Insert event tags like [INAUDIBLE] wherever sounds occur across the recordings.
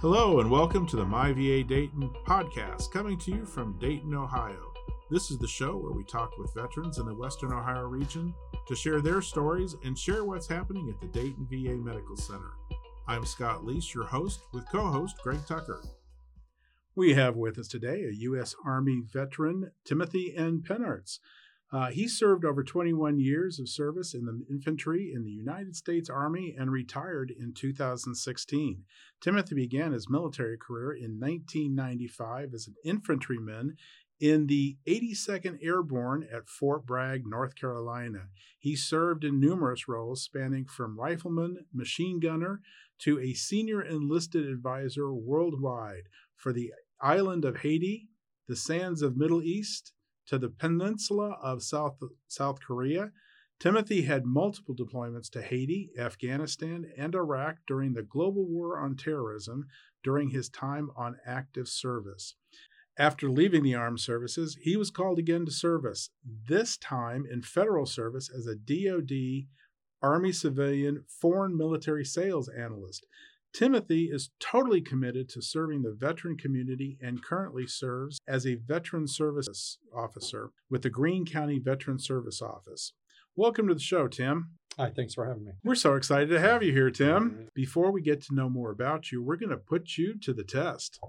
Hello, and welcome to the My VA Dayton podcast, coming to you from Dayton, Ohio. This is the show where we talk with veterans in the Western Ohio region to share their stories and share what's happening at the Dayton VA Medical Center. I'm Scott Leese, your host, with co host Greg Tucker. We have with us today a U.S. Army veteran, Timothy N. Pennartz. Uh, he served over 21 years of service in the infantry in the United States Army and retired in 2016. Timothy began his military career in 1995 as an infantryman in the 82nd Airborne at Fort Bragg, North Carolina. He served in numerous roles spanning from rifleman, machine gunner, to a senior enlisted advisor worldwide for the island of Haiti, the sands of Middle East, to the peninsula of South, South Korea. Timothy had multiple deployments to Haiti, Afghanistan, and Iraq during the global war on terrorism during his time on active service. After leaving the armed services, he was called again to service, this time in federal service as a DoD Army civilian foreign military sales analyst. Timothy is totally committed to serving the veteran community and currently serves as a veteran service officer with the Greene County Veteran Service Office. Welcome to the show, Tim. Hi, thanks for having me. We're so excited to have you here, Tim. Before we get to know more about you, we're going to put you to the test.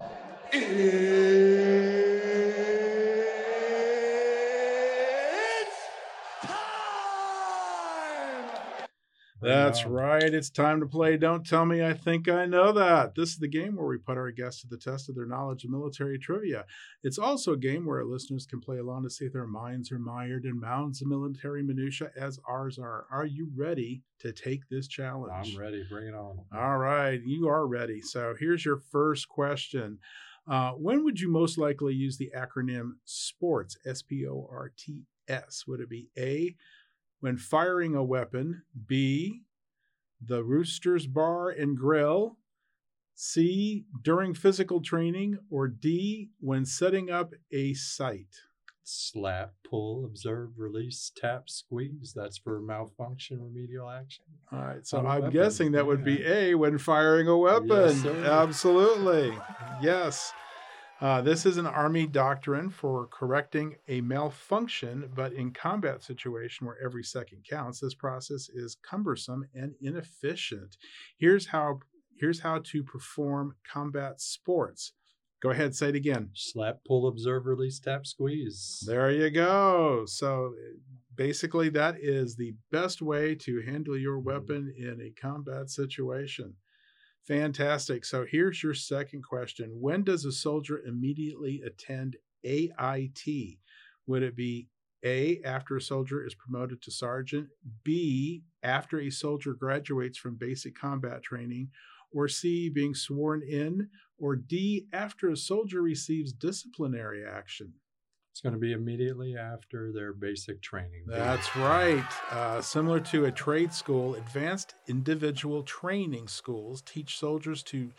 That's right. It's time to play Don't Tell Me I Think I Know That. This is the game where we put our guests to the test of their knowledge of military trivia. It's also a game where our listeners can play along to see if their minds are mired in mounds of military minutia as ours are. Are you ready to take this challenge? I'm ready. Bring it on. All right. You are ready. So here's your first question. Uh, when would you most likely use the acronym SPORTS, S P O R T S? Would it be A, when firing a weapon, B, the Roosters Bar and Grill, C, during physical training, or D, when setting up a site? Slap, pull, observe, release, tap, squeeze. That's for malfunction remedial action. All right, so On I'm guessing that would be. A, when firing a weapon. Yes. Absolutely. [LAUGHS] Yes. Uh, this is an Army doctrine for correcting a malfunction, but in combat situation where every second counts, this process is cumbersome and inefficient. Here's how here's how to perform combat sports. Go ahead, say it again. Slap, pull, observe, release, tap, squeeze. There you go. So basically, that is the best way to handle your weapon in a combat situation. Fantastic. So here's your second question When does a soldier immediately attend AIT? Would it be A, after a soldier is promoted to sergeant, B, after a soldier graduates from basic combat training, or C, being sworn in, or D, after a soldier receives disciplinary action? It's going to be immediately after their basic training. That's right. Uh, similar to a trade school, advanced individual training schools teach soldiers to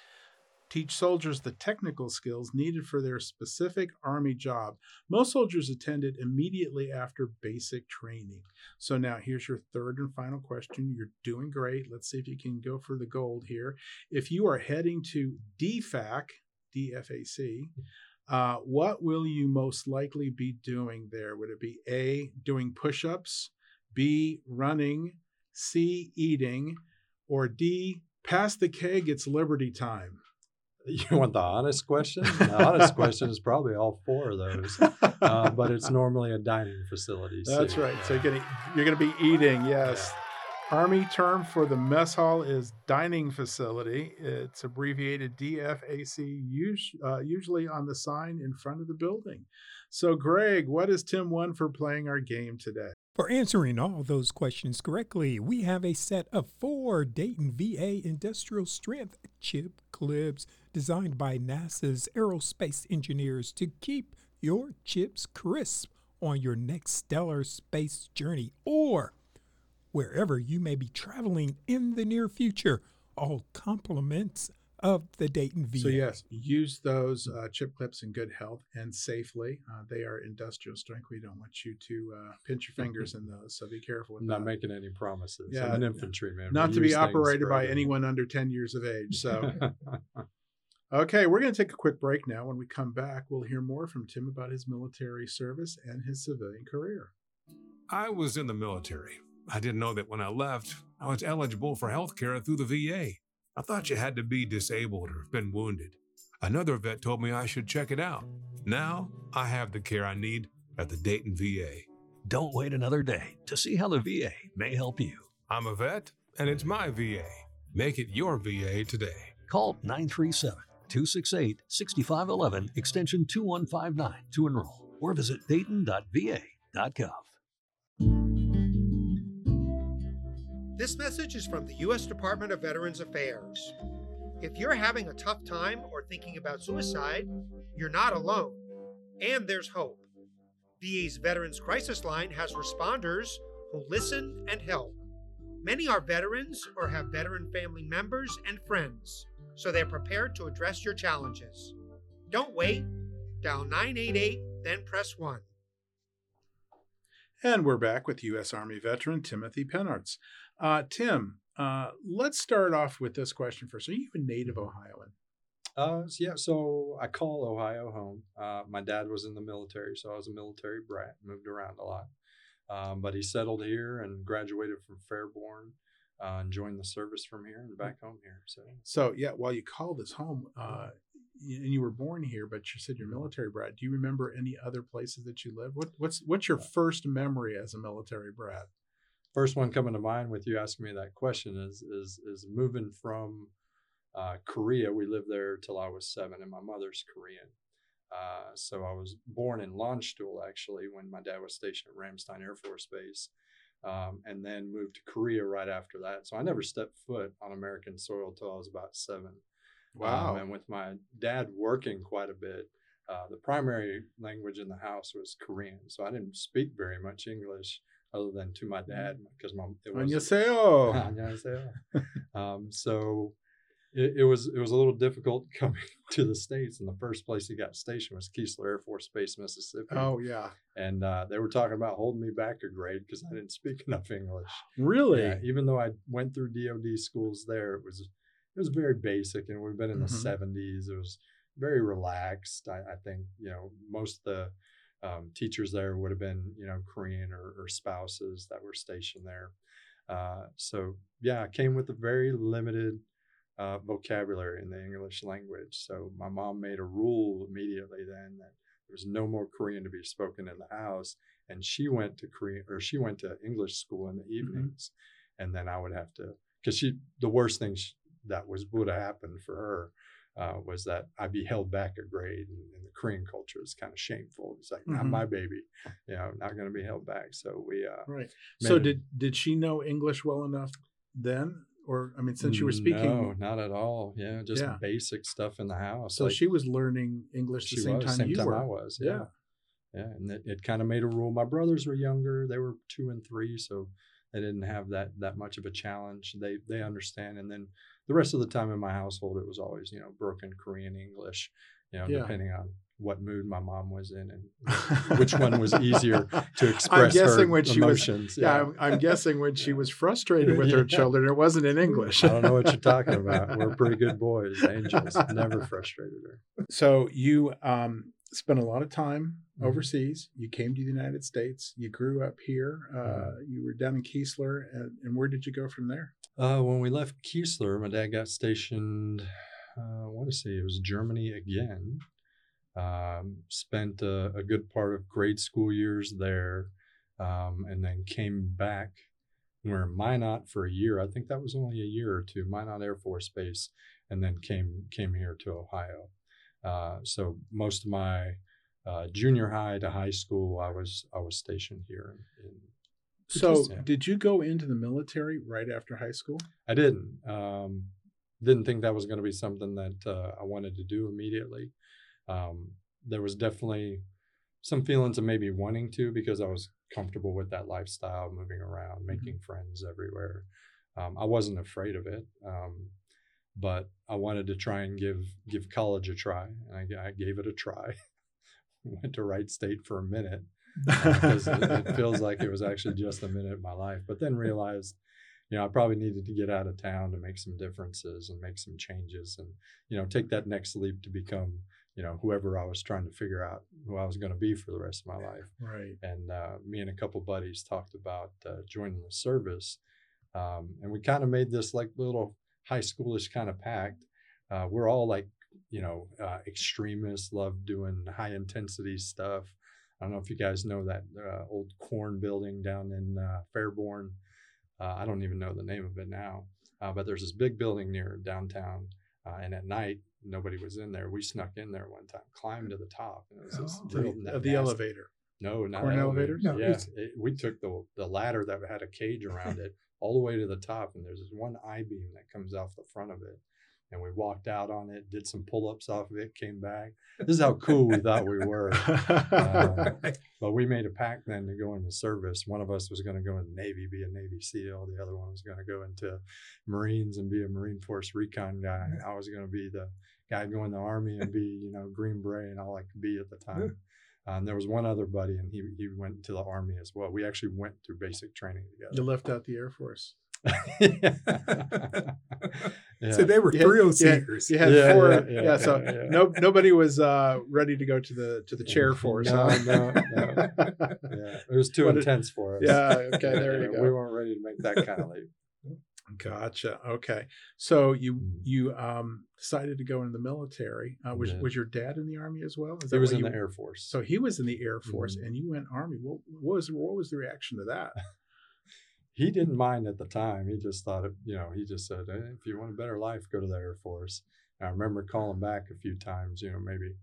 teach soldiers the technical skills needed for their specific army job. Most soldiers attend it immediately after basic training. So now here's your third and final question. You're doing great. Let's see if you can go for the gold here. If you are heading to DFAC, DFAC, uh, what will you most likely be doing there? Would it be A, doing push ups, B, running, C, eating, or D, pass the keg, it's liberty time? [LAUGHS] You want the honest question? The honest question is probably all four of those, uh, but it's [LAUGHS] normally a dining facility. so- That's right. So you're you're gonna be eating. Yes. Army term for the mess hall is dining facility. It's abbreviated DFAC, uh, usually on the sign in front of the building. So, Greg, what is Tim won for playing our game today? For answering all those questions correctly, we have a set of four Dayton VA industrial strength chip clips designed by NASA's aerospace engineers to keep your chips crisp on your next stellar space journey or wherever you may be traveling in the near future. All compliments of the Dayton VA. So, yes, use those uh, chip clips in good health and safely. Uh, they are industrial strength. We don't want you to uh, pinch your fingers in those. So, be careful with I'm not that. making any promises. Yeah, I'm an infantryman. Not We to be operated by everything. anyone under 10 years of age. So, [LAUGHS] Okay, we're going to take a quick break now. When we come back, we'll hear more from Tim about his military service and his civilian career. I was in the military. I didn't know that when I left, I was eligible for health care through the VA. I thought you had to be disabled or been wounded. Another vet told me I should check it out. Now I have the care I need at the Dayton VA. Don't wait another day to see how the VA may help you. I'm a vet, and it's my VA. Make it your VA today. Call 937 268 6511 extension 2159 to enroll or visit dayton.va.gov. This message is from the U.S. Department of Veterans Affairs. If you're having a tough time or thinking about suicide, you're not alone, and there's hope. VA's Veterans Crisis Line has responders who listen and help. Many are veterans or have veteran family members and friends, so they're prepared to address your challenges. Don't wait. Dial 988, then press 1. And we're back with U.S. Army veteran Timothy Pennartz. Uh, Tim, uh, let's start off with this question first. Are you a native Ohioan? Uh, so yeah, so I call Ohio home. Uh, my dad was in the military, so I was a military brat, moved around a lot. Um, but he settled here and graduated from Fairborn uh, and joined the service from here and back home here. So, So, yeah, while you call this home, uh, and you were born here, but you said you're military brat. Do you remember any other places that you lived? What, what's what's your first memory as a military brat? First one coming to mind with you asking me that question is is is moving from uh, Korea. We lived there till I was seven, and my mother's Korean. Uh, so I was born in Landstuhl actually when my dad was stationed at Ramstein Air Force Base, um, and then moved to Korea right after that. So I never stepped foot on American soil till I was about seven. Um, and with my dad working quite a bit, uh, the primary language in the house was Korean. So I didn't speak very much English other than to my dad because my it was Annyeonghaseyo. Annyeonghaseyo. [LAUGHS] um, so it, it was it was a little difficult [LAUGHS] coming to the states. And the first place he got stationed was Keesler Air Force Base, Mississippi. Oh yeah, and uh, they were talking about holding me back a grade because I didn't speak [LAUGHS] enough English. really? Yeah, even though I went through DoD schools there, it was it was very basic, and we've been in Mhm. the seventies. It was very relaxed. I, I think you know most of the um, teachers there would have been you know Korean or, or spouses that were stationed there. Uh, so yeah, I came with a very limited uh, vocabulary in the English language. So my mom made a rule immediately then that there was no more Korean to be spoken in the house, and she went to Korean or she went to English school in the evenings, and then I would have to because she the worst thing sh that was would have happened for her uh, was that I'd be held back a grade, and, and the Korean culture is kind of shameful. It's like not Mhm. my baby, you know, not going to be held back. So we uh, Right. So did did she know English well enough then, or I mean, since you were speaking, no, not at all. Yeah, just Yeah. basic stuff in the house. so like- she was learning English at the same was, time same you time were. I was. Yeah. Yeah. Yeah. And it, it kind of made a rule. My brothers were younger. They were two and three. So they didn't have that that much of a challenge. They they understand. And then the rest of the time in my household it was always, you know, broken Korean English, you know, Yeah. depending on what mood my mom was in and [LAUGHS] which one was easier to I'm express guessing her when she was. emotions. Yeah, I'm, I'm guessing when she was frustrated with [LAUGHS] her children, it wasn't in English. I don't know what you're talking about. We're [LAUGHS] pretty good boys, angels. Never frustrated her. So you um, spent a lot of time Mhm. overseas. You came to the United States. You grew up here. Uh, you were down in Keesler, and, and where did you go from there? Uh, when we left Keesler, my dad got stationed. Uh, I want to say it was Germany again. Um, spent a, a good part of grade school years there, um, and then came back. We were in Minot for a year. I think that was only a year or two. Minot Air Force Base, and then came came here to Ohio. Uh, so most of my uh, junior high to high school, I was I was stationed here. In, in, So, did you go into the military right after high school? I didn't. Um, didn't think that was going to be something that uh, I wanted to do immediately. Um, there was definitely some feelings of maybe wanting to because I was comfortable with that lifestyle, moving around, making friends everywhere. Um, I wasn't afraid of it, um, but I wanted to try and give give college a try, and I gave it a try. [LAUGHS] Went to Wright State for a minute because it, it [LAUGHS] feels like it was actually just a minute of my life, but then realized you know, I probably needed to get out of town to make some differences and make some changes and, you know, take that next leap to become, you know, whoever I was trying to figure out who I was going to be for the rest of my life. Right. And uh, me and a couple buddies talked about uh, joining the service. Um, and we kind of made this like little high schoolish kind of pact. Uh, we're all like, you know, uh, extremists, love doing high intensity stuff. I don't know if you guys know that uh, old corn building down in uh, Fairborn. Uh, I don't even know the name of it now, uh, but there's this big building near downtown, uh, and at night nobody was in there. We snuck in there one time, climbed to the top, and it was this Oh. real The, the elevator. No, not Corn elevators. elevators? No, yeah, it, we took the the ladder that had a cage around [LAUGHS] it all the way to the top, and there's this one I beam that comes off the front of it, and we walked out on it, did some pull ups off of it, came back. This is how cool we thought we were. [LAUGHS] Um, but we made a pact then to go into service. One of us was going to go in the Navy, be a Navy SEAL. The other one was going to go into Marines and be a Marine Force recon guy. I was going to be the guy going in the Army and be, you know, Green Beret and all I could be at the time. Um, there was one other buddy, and he he went to the Army as well. We actually went through basic training together. you left out the Air Force. Yeah. So they were You had- thrill you had- seekers. You had Yeah, four. yeah, Yeah, yeah, so yeah, yeah. no nobody was uh, ready to go to the to the chair force. No, huh? no, no. [LAUGHS] yeah, it was too What did- intense for us. Yeah, okay, there you [LAUGHS] go. We weren't ready to make that kind of leap. Gotcha. Okay. So you Mm. you um decided to go in the military. Uh, was Yeah. was your dad in the army as well? Is He was in you- the Air Force. So he was in the Air Force, Mhm. and you went Army. What, what was what was the reaction to that? He didn't mind at the time. He just thought, it, you know, he just said, hey, if you want a better life, go to the Air Force. And I remember calling back a few times, you know, maybe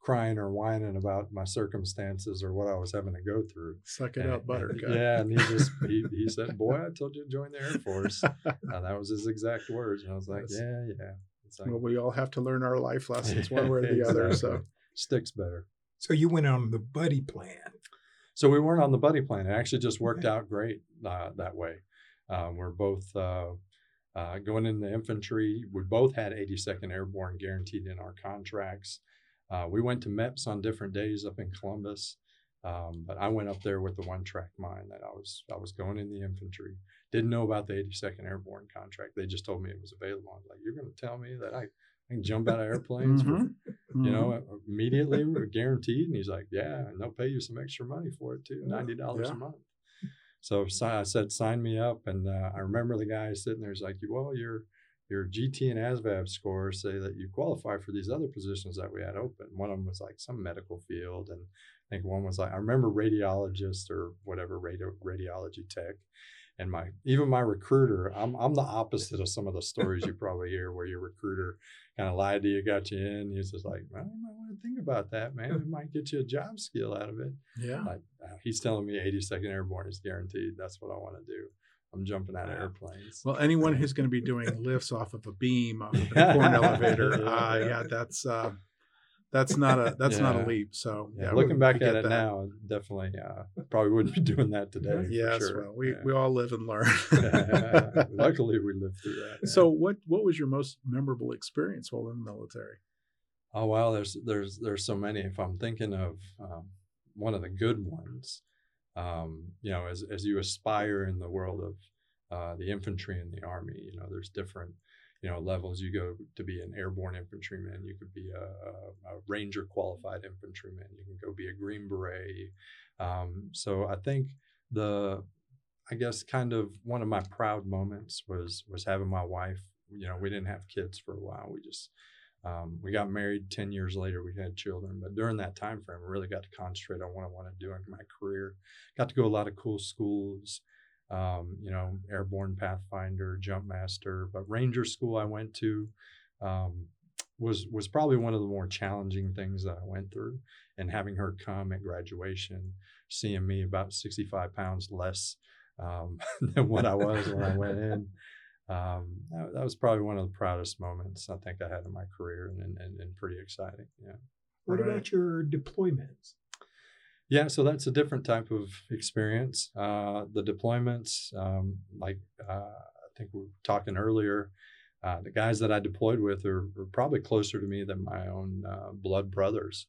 crying or whining about my circumstances or what I was having to go through. Suck it And- up, and- Buttercup. [LAUGHS] Yeah, and he just [LAUGHS] he, he said, "Boy, I told you to join the Air Force." [LAUGHS] And that was his exact words, and I was like, That's- "Yeah, yeah." It's like, well, we all have to learn our life lessons one way or the other. So sticks better. So you went on the buddy plan. So we weren't on the buddy plan. It actually just worked out great uh, that way. Um, we're both uh, uh, going in the infantry. We both had 82nd Airborne guaranteed in our contracts. Uh, we went to MEPS on different days up in Columbus, um, but I went up there with the one track mind that I was I was going in the infantry. Didn't know about the 82nd Airborne contract. They just told me it was available. I was like, "You're going to tell me that I, I can jump out of airplanes for Mhm. you know, uh, immediately we're guaranteed. And he's like, yeah, and they'll pay you some extra money for it too, ninety dollars Yeah. a month. So si- I said, sign me up, and uh, I remember the guy sitting there. He's like, well, your your GT and ASVAB scores say that you qualify for these other positions that we had open. One of them was like some medical field, and I think one was like I remember radiologist or whatever radio radiology tech. And my even my recruiter, I'm I'm the opposite of some of the stories you [LAUGHS] probably hear where your recruiter kind of lied to you, got you in. He's just like, well, you might want to think about that, man. It might get you a job skill out of it. yeah, Like, uh, he's telling me 82nd Airborne is guaranteed. That's what I want to do. I'm jumping out of airplanes. well, anyone [LAUGHS] who's going to be doing lifts off of a beam, off of a [LAUGHS] corn elevator, Yeah, uh, yeah, that's uh, that's not a that's not a leap. So yeah, yeah, looking back at it that. now, definitely uh, probably wouldn't be doing that today. Yes, sure. well, we, Yeah. we all live and learn. [LAUGHS] [LAUGHS] Luckily, we lived through that. yeah. so, what what was your most memorable experience while in the military? Oh wow, there's there's there's so many. If I'm thinking of um, one of the good ones, um, you know, as as you aspire in the world of uh, the infantry and the army, you know, there's different you know levels. You go to be an airborne infantryman, you could be a, a, ranger qualified infantryman, you can go be a green beret. Um, so I think the I guess kind of one of my proud moments was was having my wife. You know, we didn't have kids for a while. We just um, we got married 10 years later. We had children, but during that time frame, I really got to concentrate on what I wanted to do in my career. Got to go to a lot of cool schools, um, you know, Airborne Pathfinder, Jump Master, but Ranger School I went to um, was was probably one of the more challenging things that I went through. And having her come at graduation, seeing me about 65 pounds less um, [LAUGHS] than what I was when I went in um, that, that was probably one of the proudest moments I think I had in my career and, and, and pretty exciting. Yeah. What Right. about your deployments? Yeah. So that's a different type of experience. Uh, the deployments, um, like uh, I think we were talking earlier, uh, the guys that I deployed with are, are probably closer to me than my own uh, blood brothers.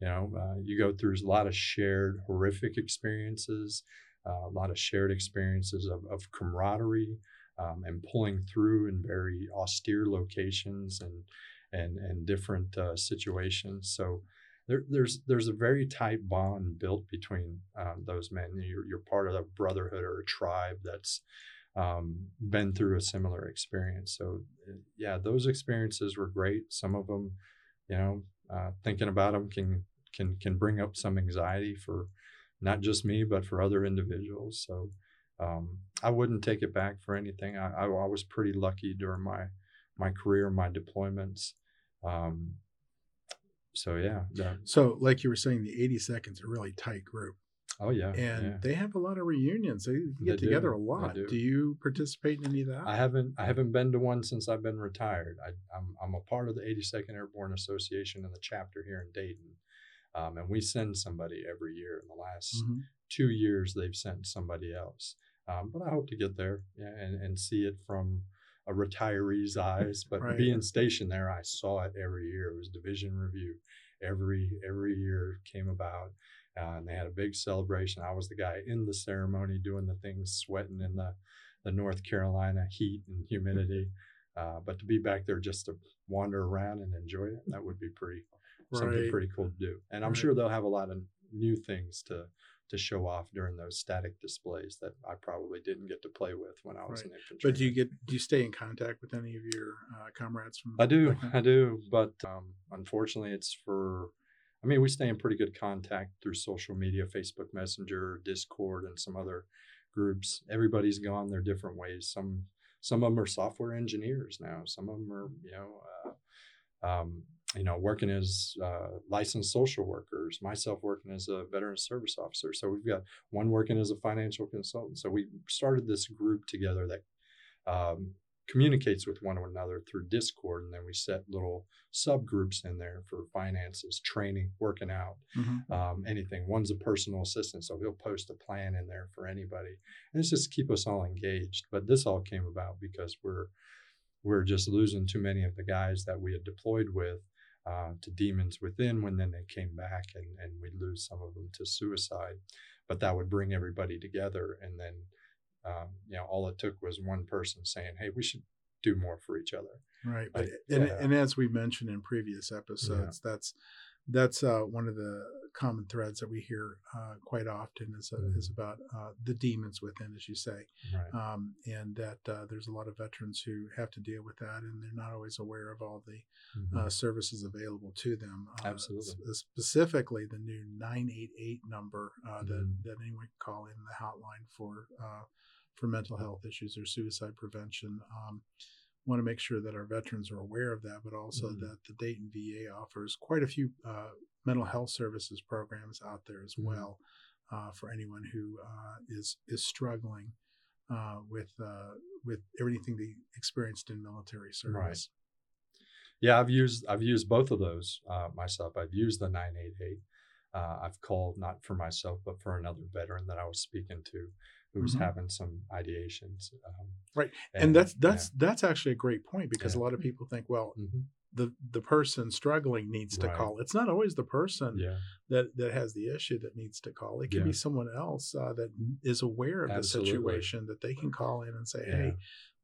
You know, uh, you go through a lot of shared horrific experiences, uh, a lot of shared experiences of, of camaraderie, um, and pulling through in very austere locations and and and different situations. So there, there's there's a very tight bond built between um, those men. You're, you're part of a brotherhood or a tribe that's um, been through a similar experience. So uh, yeah, those experiences were great. Some of them, you know, uh, thinking about them can can can bring up some anxiety for not just me but for other individuals. So um, I wouldn't take it back for anything. I, I, I, was pretty lucky during my my career, my deployments. Um, so yeah. That, so like you were saying, the 82nd's a really tight group. Oh yeah, and yeah. they have a lot of reunions. They get They together a lot. do. Do. you participate in any of that? I haven't I haven't been to one since I've been retired. I, I'm I'm a part of the 82nd Airborne Association and the chapter here in Dayton, um, and we send somebody every year. In the last Mhm. two years, they've sent somebody else. Um, but I hope to get there yeah, and and see it from a retiree's eyes. But Right. being stationed there, I saw it every year. It was division review every every year came about. Uh, and they had a big celebration. I was the guy in the ceremony doing the things, sweating in the, the North Carolina heat and humidity. Uh, but to be back there just to wander around and enjoy it, that would be pretty something pretty cool to do. And I'm Right. sure they'll have a lot of new things to to show off during those static displays that I probably didn't get to play with when I was Right. in infantry. But do you get do you stay in contact with any of your uh, comrades from? I do. I do, but um, unfortunately, it's for. I mean, we stay in pretty good contact through social media, Facebook Messenger, Discord, and some other groups. Everybody's gone their different ways. Some some of them are software engineers now. Some of them are, you know, uh, um, you know, working as uh, licensed social workers. Myself working as a veteran service officer. So we've got one working as a financial consultant. So we started this group together that um, communicates with one another through Discord, and then we set little subgroups in there for finances, training, working out, Mhm. um, anything. One's a personal assistant, so he'll post a plan in there for anybody, and it's just to keep us all engaged. But this all came about because we're we're just losing too many of the guys that we had deployed with uh, to demons within when then they came back and, and we'd lose some of them to suicide but that would bring everybody together and then um, you know all it took was one person saying hey we should do more for each other Right. But and, yeah. and as we mentioned in previous episodes, that's that's uh, one of the common threads that we hear uh, quite often is uh, is about uh, the demons within, as you say, right um, and that uh, there's a lot of veterans who have to deal with that, and they're not always aware of all the uh, services available to them. Absolutely. s- specifically, the new 988 number uh, that, Mhm. that anyone can call in the hotline for uh, for mental health issues or suicide prevention. Um, want to make sure that our veterans are aware of that, but also Mhm. that the Dayton VA offers quite a few uh, mental health services programs out there as Mhm. well uh, for anyone who uh, is is struggling uh, with uh, with everything they experienced in military service. Right. Yeah, I've used I've used both of those uh, myself. I've used the 988. Uh, I've called not for myself, but for another veteran that I was speaking to, who was Mhm. having some ideations. Um, Right, and, that's that's that's actually a great point because a lot of people think, well, yeah. Mhm. the the person struggling needs to Right. call. It's not always the person yeah, that that has the issue that needs to call. It can Yeah. be someone else uh, that is aware of Absolutely. the situation that they can call in and say, Yeah. "Hey,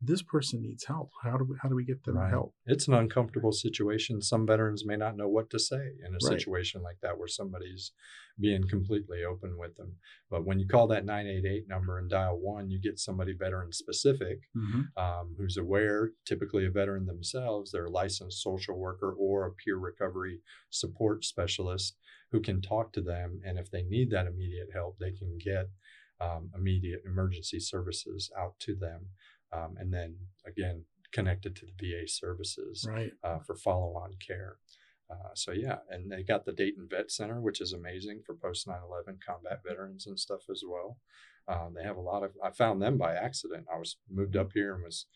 this person needs help. How do we how do we get them Right. help?" It's an uncomfortable situation. Some veterans may not know what to say in a Right. situation like that where somebody's being completely open with them. But when you call that 988 number and dial one, you get somebody veteran specific Mm-hmm. um, who's aware, typically a veteran themselves, they're a licensed social worker or a peer recovery support specialist who can talk to them. And if they need that immediate help, they can get um, immediate emergency services out to them. Um, and then again, connected to the VA services Right. uh, for follow on care. Uh, so yeah, and they got the Dayton Vet Center, which is amazing for post 9/11 combat veterans and stuff as well. Um, they have a lot of. I found them by accident. I was moved up here and was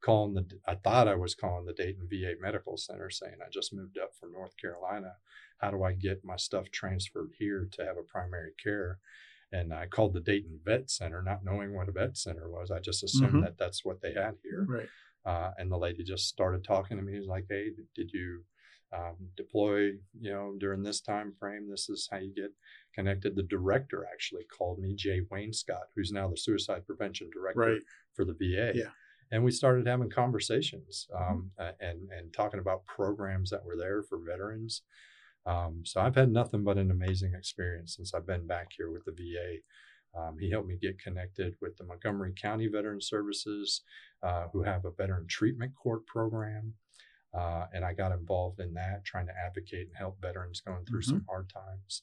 calling the. I thought I was calling the Dayton VA Medical Center, saying I just moved up from North Carolina. How do I get my stuff transferred here to have a primary care? And I called the Dayton Vet Center, not knowing what a vet center was. I just assumed Mhm. that that's what they had here. Right. Uh, and the lady just started talking to me. She's like, "Hey, did you um, deploy? You know, during this time frame, this is how you get connected." The director actually called me, Jay Wayne Scott, who's now the suicide prevention director Right. for the VA. Yeah. and we started having conversations um, and and talking about programs that were there for veterans. Um, so I've had nothing but an amazing experience since I've been back here with the VA. Um, he helped me get connected with the Montgomery County Veteran Services, uh, who have a veteran treatment court program. Uh, and I got involved in that, trying to advocate and help veterans going through mm-hmm. some hard times.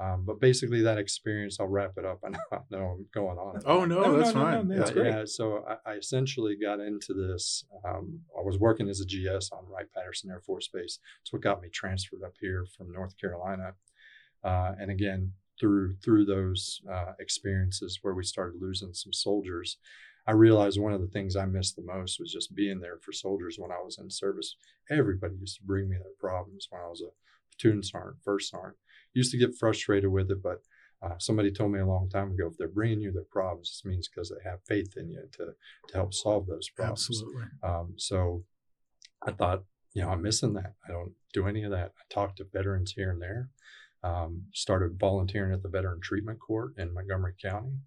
Um, but basically, that experience, I'll wrap it up. [LAUGHS] I know I'm going on. Oh, no, no that's no, fine. No, that's yeah, yeah, so I, I, essentially got into this. Um, I was working as a GS on Wright Patterson Air Force Base. It's what got me transferred up here from North Carolina. Uh, and again, through through those uh, experiences where we started losing some soldiers, I realized one of the things I missed the most was just being there for soldiers when I was in service. Everybody used to bring me their problems when I was a platoon sergeant, first sergeant used to get frustrated with it, but uh, somebody told me a long time ago, if they're bringing you their problems, it means because they have faith in you to to help solve those problems. Absolutely. Um, so I thought, you know, I'm missing that. I don't do any of that. I talked to veterans here and there. Um, started volunteering at the Veteran Treatment Court in Montgomery County,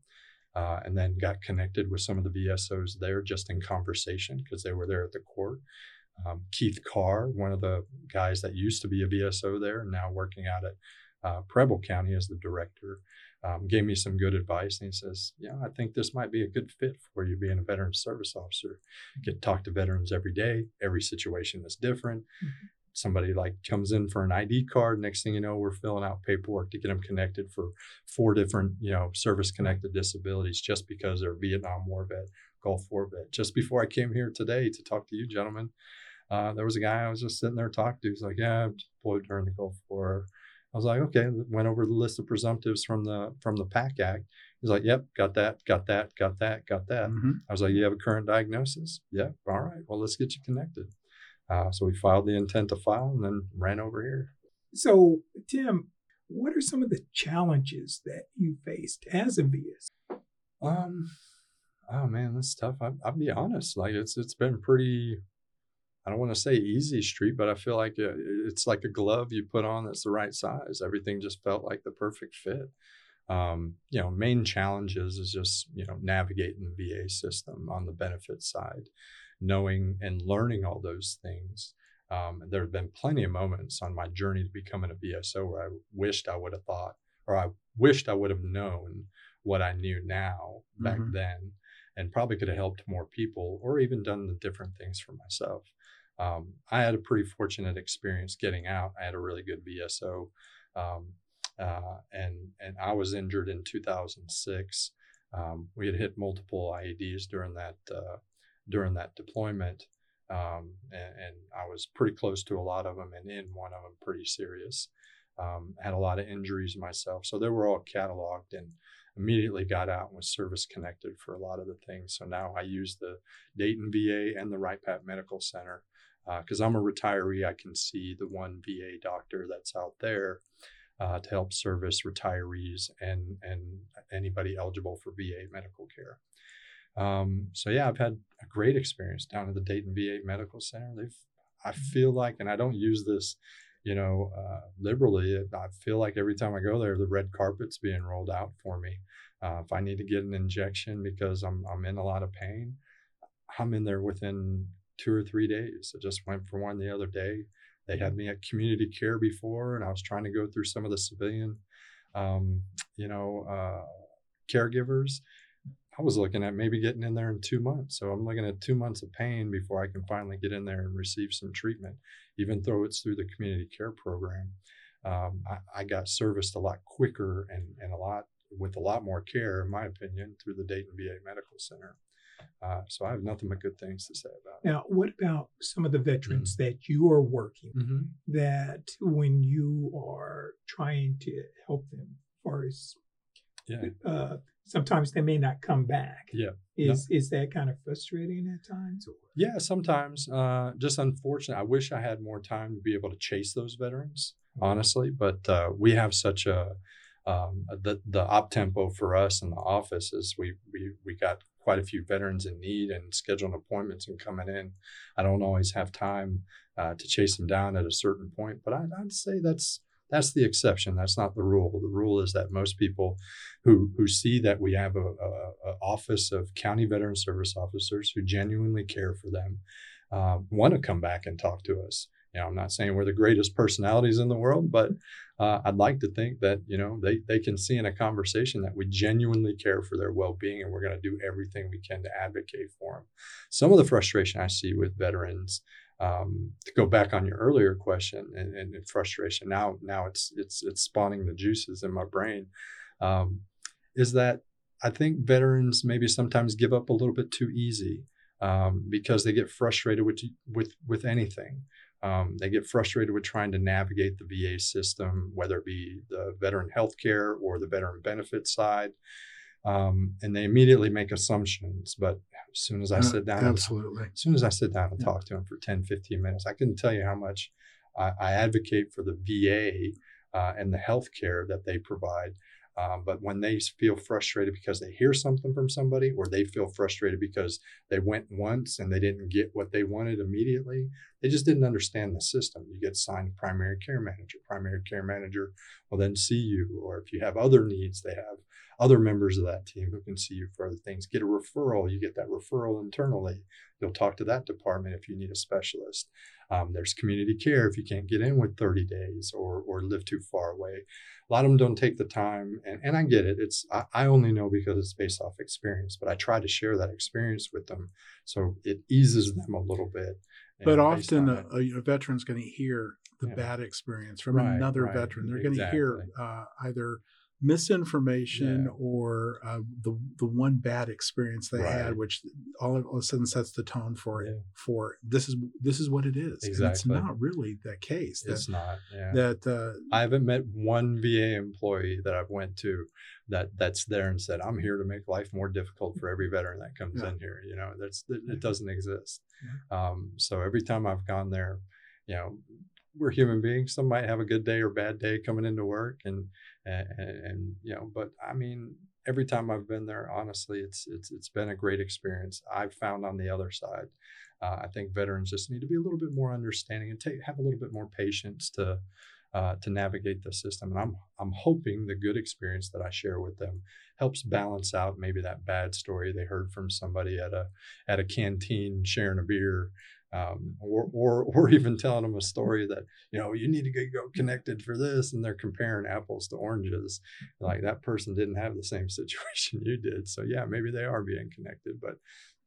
uh, and then got connected with some of the VSOs there just in conversation because they were there at the court. Um, Keith Carr, one of the guys that used to be a VSO there, now working out at uh, Preble County as the director, um, gave me some good advice. And he says, Yeah, I think this might be a good fit for you being a veteran service officer. Get to talk to veterans every day. Every situation is different. Mm-hmm. Somebody like comes in for an ID card. Next thing you know, we're filling out paperwork to get them connected for four different, you know, service connected disabilities just because they're Vietnam War vet, Gulf War vet. Just before I came here today to talk to you gentlemen, uh, there was a guy I was just sitting there talking to. He's like, Yeah, I'm deployed during the Gulf War I was like, okay, went over the list of presumptives from the from the PACT Act. He's like, yep, got that, got that, got that, got that. Mm-hmm. I was like, you have a current diagnosis? Yeah, all right. Well, let's get you connected. Uh, so we filed the intent to file and then ran over here. So, Tim, what are some of the challenges that you faced as a VS? Um, oh man, that's tough. I, I'll be honest. Like it's it's been pretty I don't want to say easy street, but I feel like it's like a glove you put on that's the right size. Everything just felt like the perfect fit. Um, you know, main challenges is just you know navigating the VA system on the benefit side, knowing and learning all those things. Um, there have been plenty of moments on my journey to becoming a VSO where I wished I would have thought, or I wished I would have known what I knew now back mm-hmm. then, and probably could have helped more people or even done the different things for myself um, I had a pretty fortunate experience getting out. I had a really good VSO, um, uh, and and I was injured in 2006. Um, we had hit multiple IEDs during that uh, during that deployment, um, and, and, I was pretty close to a lot of them, and in one of them pretty serious. Um, had a lot of injuries myself, so they were all cataloged and immediately got out and was service connected for a lot of the things. So now I use the Dayton VA and the Wright Pat Medical Center because uh, I'm a retiree, I can see the one VA doctor that's out there uh, to help service retirees and and anybody eligible for VA medical care. Um, so yeah, I've had a great experience down at the Dayton VA Medical Center. They've, I mm-hmm. feel like, and I don't use this, you know, uh, liberally. I feel like every time I go there, the red carpet's being rolled out for me. Uh, if I need to get an injection because I'm I'm in a lot of pain, I'm in there within two or three days. I just went for one the other day. They had me at community care before, and I was trying to go through some of the civilian, um, you know, uh, caregivers. I was looking at maybe getting in there in two months. So I'm looking at two months of pain before I can finally get in there and receive some treatment, even though it's through the community care program. Um, I, I, got serviced a lot quicker and, and a lot with a lot more care, in my opinion, through the Dayton VA Medical Center. Uh, so I have nothing but good things to say about it. Now, what about some of the veterans mm-hmm. that you are working mm-hmm. that when you are trying to help them, as far as yeah. Uh, sometimes they may not come back. Yeah. Is no. is that kind of frustrating at times? Or? Yeah, sometimes. Uh, just unfortunate. I wish I had more time to be able to chase those veterans, mm-hmm. honestly. But uh, we have such a um, the the op tempo for us in the office is we we we got quite a few veterans in need and scheduling appointments and coming in. I don't always have time uh, to chase them down at a certain point, but I, would say that's that's the exception. That's not the rule. The rule is that most people who who see that we have a, a, a office of county veteran service officers who genuinely care for them uh, want to come back and talk to us. Know, I'm not saying we're the greatest personalities in the world, but uh, I'd like to think that you know they they can see in a conversation that we genuinely care for their well-being and we're going to do everything we can to advocate for them. Some of the frustration I see with veterans, um, to go back on your earlier question and, and, and, frustration, now now it's it's it's spawning the juices in my brain, um, is that I think veterans maybe sometimes give up a little bit too easy um, because they get frustrated with with with anything. Um, they get frustrated with trying to navigate the VA system, whether it be the veteran healthcare or the veteran benefits side. Um, and they immediately make assumptions. But as soon as I uh, sit down, absolutely. as soon as I sit down and yeah. talk to them for 10, 15 minutes, I can tell you how much I, I advocate for the VA uh, and the healthcare that they provide. Um, but when they feel frustrated because they hear something from somebody, or they feel frustrated because they went once and they didn't get what they wanted immediately, they just didn't understand the system. You get signed primary care manager. Primary care manager will then see you, or if you have other needs, they have other members of that team who can see you for other things. Get a referral. You get that referral internally. You'll talk to that department if you need a specialist. Um, there's community care if you can't get in with 30 days or, or live too far away. A lot of them don't take the time, and, and I get it. It's I, I only know because it's based off experience, but I try to share that experience with them so it eases them a little bit. But often a, a, veteran's going to hear the yeah. bad experience from right, another right. veteran. They're exactly. going to hear uh, either misinformation yeah. or uh, the the one bad experience they right. had, which all of, a sudden sets the tone for it. For this is this is what it is. Exactly. And it's not really the case. That, it's not. Yeah. That uh, I haven't met one VA employee that I've went to that that's there and said, "I'm here to make life more difficult for every veteran that comes yeah. in here." You know, that's it, it doesn't exist. Um, so every time I've gone there, you know, we're human beings. Some might have a good day or bad day coming into work, and and, and, you know but i mean every time i've been there honestly it's it's it's been a great experience. I've found on the other side uh, i think veterans just need to be a little bit more understanding and take have a little bit more patience to uh, to navigate the system. And i'm i'm hoping the good experience that i share with them helps balance out maybe that bad story they heard from somebody at a at a canteen sharing a beer um, or, or, [LAUGHS] or even telling them a story that you know you need to get go connected for this, and they're comparing apples to oranges. Like that person didn't have the same [LAUGHS] situation you did, so yeah, maybe they are being connected. But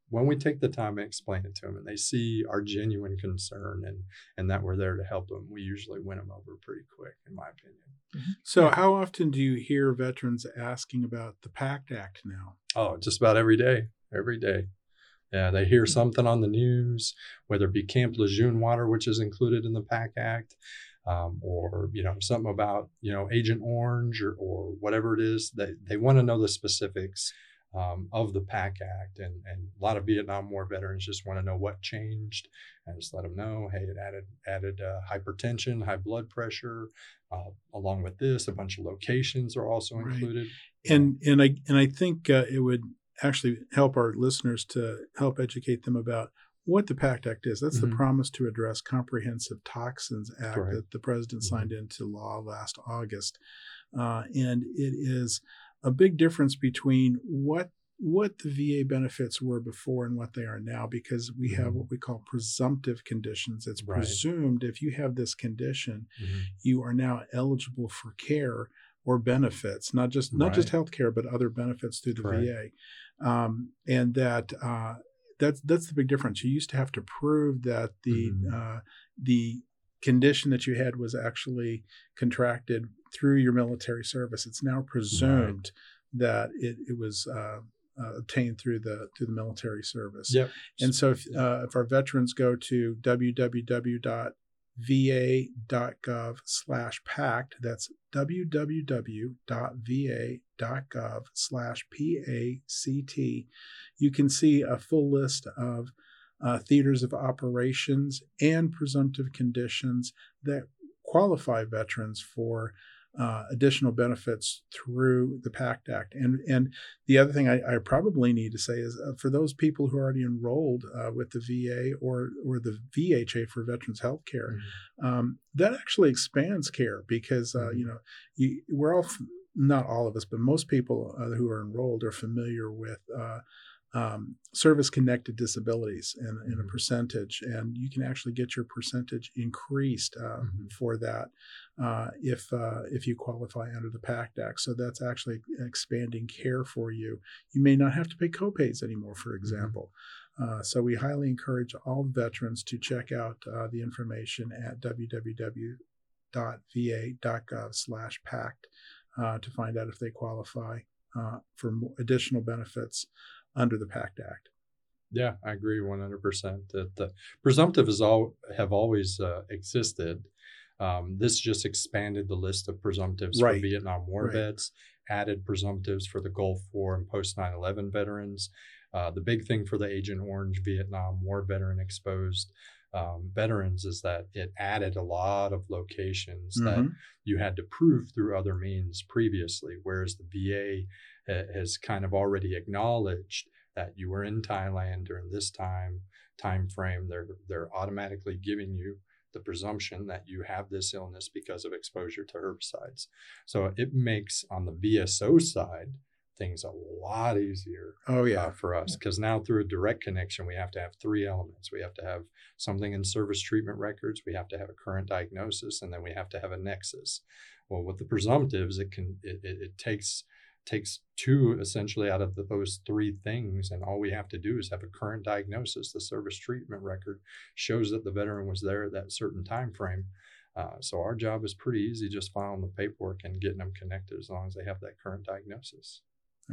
when we take the time and explain it to them, and they see our genuine concern and and that we're there to help them, we usually win them over pretty quick, in my opinion. Mm-hmm. So, how often do you hear veterans asking about the PACT Act now? Oh, just about every day. Every day. Yeah, they hear something on the news, whether it be Camp Lejeune water, which is included in the PACT Act, um, or you know something about you know Agent Orange or, or whatever it is. They they want to know the specifics um, of the PACT Act, and and a lot of Vietnam War veterans just want to know what changed, and just let them know, hey, it added added uh, hypertension, high blood pressure. Uh, along with this, a bunch of locations are also included. Right. And and I and I think uh, it would actually help our listeners to help educate them about what the PACT Act is. That's mm-hmm. the Promise to Address Comprehensive Toxins Act right. that the president mm-hmm. signed into law last August. Uh, and it is a big difference between what what the VA benefits were before and what they are now because we mm-hmm. have what we call presumptive conditions. It's right. presumed if you have this condition, mm-hmm. you are now eligible for care or benefits, not just not right. just health care, but other benefits through the VA um, and that uh, that's that's the big difference. You used to have to prove that the mm-hmm. uh, the condition that you had was actually contracted through your military service. It's now presumed right. that it, it was uh, uh, obtained through the through the military service. Yep. And so if, uh, if our veterans go to www va.gov slash pact. That's www.va.gov slash P-A-C-T. You can see a full list of uh, theaters of operations and presumptive conditions that qualify veterans for uh, additional benefits through the PACT Act. And and the other thing I, I probably need to say is uh, for those people who are already enrolled uh, with the VA or or the VHA for Veterans Health Care, Mm-hmm. um, that actually expands care because uh, you know you, we're all not all of us, but most people uh, who are enrolled are familiar with. Uh, um, service connected disabilities in, in a Mhm. percentage, and you can actually get your percentage increased uh, Mhm. for that uh, if uh, if you qualify under the PACT Act. So that's actually expanding care for you. You may not have to pay copays anymore, for example. Uh, so we highly encourage all veterans to check out uh, the information at www.va.gov/pact uh, to find out if they qualify uh, for additional benefits under the PACT Act. Yeah, I agree 100% that the presumptive presumptives all have always uh, existed. Um, this just expanded the list of presumptives Right. for Vietnam War Right. vets, added presumptives for the Gulf War and post 9 11 veterans. Uh, the big thing for the Agent Orange Vietnam War veteran exposed um, veterans is that it added a lot of locations that Mhm. you had to prove through other means previously, whereas the VA ha- has kind of already acknowledged that you were in Thailand during this time time frame. They're they're automatically giving you the presumption that you have this illness because of exposure to herbicides. So it makes on the VSO side things a lot easier Oh uh, yeah, for us because now through a direct connection we have to have three elements. We have to have something in service treatment records we have to have a current diagnosis and then we have to have a nexus. Well with the presumptives it can it, it, it takes takes two essentially out of the, those three things and all we have to do is have a current diagnosis the service treatment record shows that the veteran was there at that certain time frame uh, so our job is pretty easy just filing the paperwork and getting them connected as long as they have that current diagnosis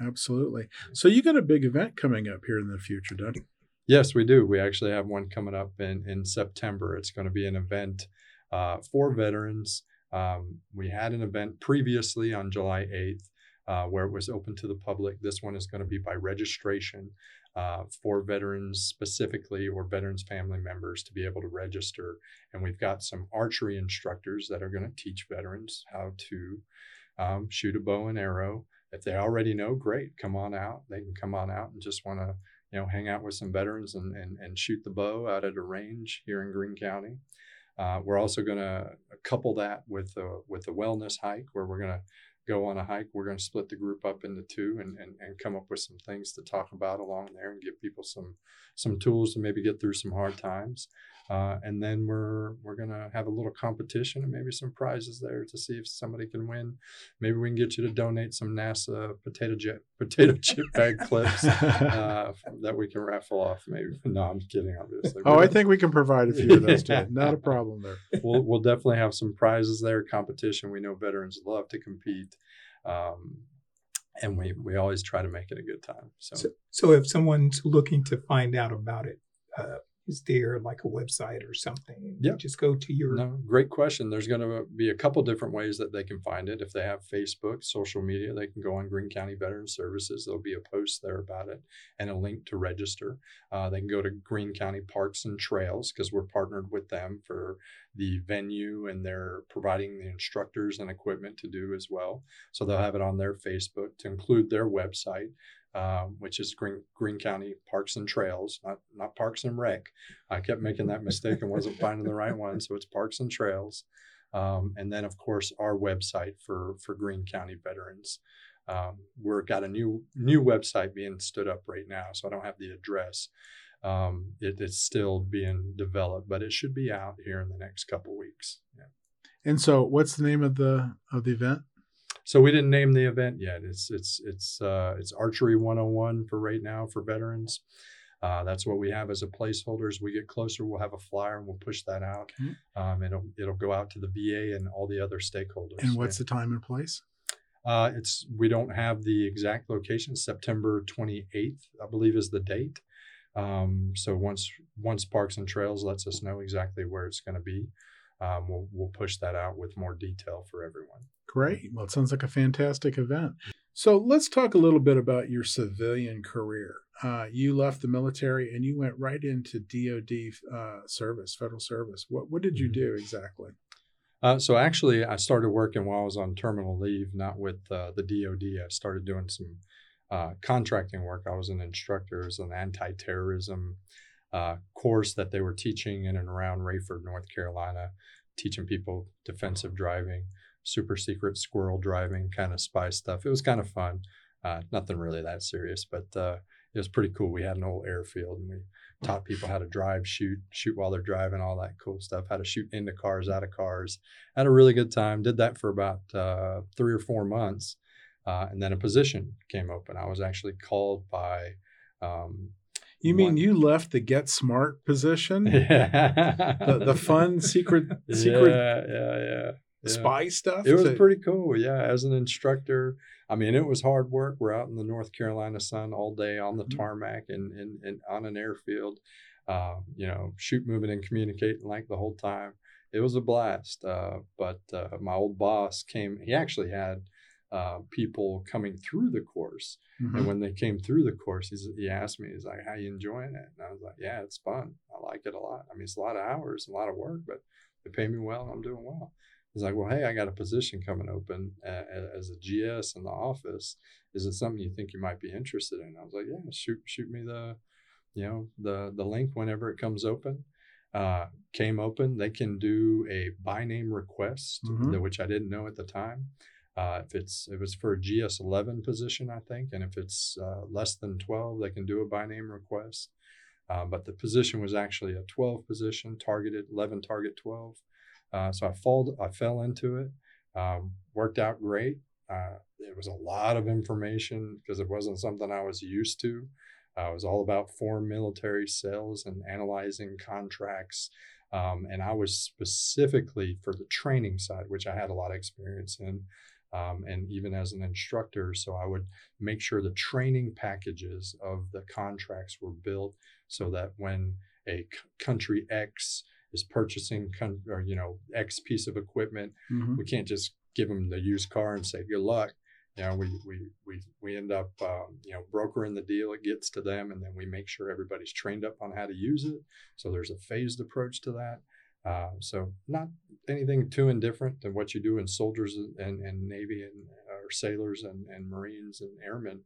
absolutely. So you got a big event coming up here in the future, don't you? Yes, we do. We actually have one coming up in, in September. It's going to be an event uh, for veterans. Um, we had an event previously on July 8th uh, where it was open to the public. This one is going to be by registration uh, for veterans specifically or veterans family members to be able to register. And we've got some archery instructors that are going to teach veterans how to um, shoot a bow and arrow. If they already know, great, come on out. They can come on out and just want to you know, hang out with some veterans and, and, and shoot the bow out at a range here in Greene County. Uh, we're also going to couple that with a, with a wellness hike where we're going to go on a hike. We're going to split the group up into two and, and, and come up with some things to talk about along there and give people some some tools to maybe get through some hard times. Uh, and then we're we're gonna have a little competition and maybe some prizes there to see if somebody can win. Maybe we can get you to donate some NASA potato jet [LAUGHS] potato chip bag clips [LAUGHS] uh, that we can raffle off. Maybe [LAUGHS] no, I'm kidding. Obviously. Oh, We're I gonna- think we can provide a few of those too. Not a problem there. we'll we'll definitely have some prizes there. Competition. We know veterans love to compete, um, and we we always try to make it a good time. So, So, so if someone's looking to find out about it, uh, is there like a website or something? Yeah. Just go to your. no, great question. There's going to be a couple different ways that they can find it. If they have Facebook, social media, they can go on Greene County Veteran Services. There'll be a post there about it and a link to register. Uh, they can go to Greene County Parks and Trails because we're partnered with them for the venue and they're providing the instructors and equipment to do as well. So they'll have it on their Facebook to include their website. Um, which is Green, Greene County Parks and Trails, not not Parks and Rec. I kept making that mistake and wasn't finding the right one, so it's Parks and Trails. Um, and then, of course, our website for for Greene County veterans. Um, we've got a new new website being stood up right now, so I don't have the address. Um, it, it's still being developed, but it should be out here in the next couple weeks. Yeah. And so, what's the name of the of the event? So we didn't name the event yet. It's it's it's uh, it's archery 101 for right now for veterans. Uh, that's what we have as a placeholder. As we get closer, we'll have a flyer and we'll push that out. Okay. Um, it'll it'll go out to the VA and all the other stakeholders. And what's the time and place? Uh, it's we don't have the exact location. September 28th, I believe, is the date. Um, so once once Parks and Trails lets us know exactly where it's going to be, um, we'll we'll push that out with more detail for everyone. Great. Well, it sounds like a fantastic event. So let's talk a little bit about your civilian career. Uh, you left the military and you went right into DoD uh, service, federal service. What what did you Mhm. do exactly? Uh, so actually, I started working while I was on terminal leave, not with uh, the DoD. I started doing some uh, contracting work. I was an instructor, was an anti-terrorism uh, course that they were teaching in and around Raeford, North Carolina, teaching people defensive driving, super secret squirrel driving, kind of spy stuff. It was kind of fun. Uh, nothing really that serious, but uh, it was pretty cool. We had an old airfield and we taught people how to drive, shoot, shoot while they're driving, all that cool stuff, how to shoot into cars, out of cars. Had a really good time. Did that for about uh, three or four months. Uh, and then a position came open. I was actually called by. Um, You mean one- you left the get smart position, yeah. [LAUGHS] the, the fun secret [LAUGHS] secret Yeah, yeah, yeah. yeah. spy stuff? It was to- pretty cool. Yeah, as an instructor, I mean, it was hard work. We're out in the North Carolina sun all day on the Mhm. tarmac and, and, and on an airfield, uh, you know, shoot, moving, and communicating like the whole time. It was a blast. Uh, but uh, my old boss came, he actually had uh, people coming through the course. Mhm. And when they came through the course, he's, he asked me, he's like, how you enjoying it? And I was like, yeah, it's fun. I like it a lot. I mean, it's a lot of hours, a lot of work, but they pay me well and I'm doing well. He's like, well, hey, I got a position coming open uh, as a GS in the office. Is it something you think you might be interested in? I was like, yeah, shoot, shoot me the, you know, the the link whenever it comes open. Uh, came open. They can do a by name request, Mhm. which I didn't know at the time. Uh, if it's it was for a GS 11 position, I think, and if it's uh, less than 12, they can do a by name request. Uh, but the position was actually a 12 position, targeted 11 target 12. Uh, so I fall I fell into it. Um, worked out great. Uh, it was a lot of information because it wasn't something I was used to. Uh, it was all about foreign military sales and analyzing contracts. Um, and I was specifically for the training side, which I had a lot of experience in, um, and even as an instructor. So I would make sure the training packages of the contracts were built so that when a c- country X is purchasing, con- or you know, X piece of equipment, Mhm. we can't just give them the used car and say good luck you know we we we, we end up um, you know brokering the deal it gets to them and then we make sure everybody's trained up on how to use it so there's a phased approach to that uh, so not anything too indifferent than what you do in soldiers and, and navy and or sailors and, and marines and airmen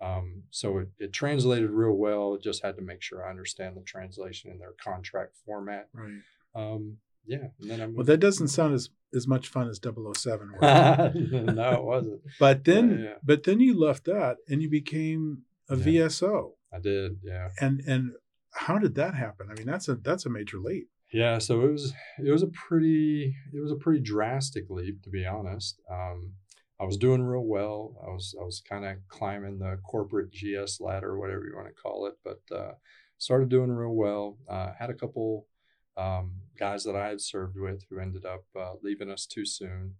um, so it, it translated real well it just had to make sure i understand the translation in their contract format Right. um, yeah and then I Well, that doesn't sound as as much fun as 007. [LAUGHS] no, it wasn't. [LAUGHS] but then, yeah. but then you left that and you became a Yeah. VSO. I did, yeah, And and how did that happen? I mean, that's a that's a major leap. Yeah. So it was it was a pretty it was a pretty drastic leap to be honest. Um, I was doing real well. I was I was kind of climbing the corporate GS ladder, whatever you want to call it, but uh, started doing real well. Uh, had a couple um, guys that I had served with who ended up uh, leaving us too soon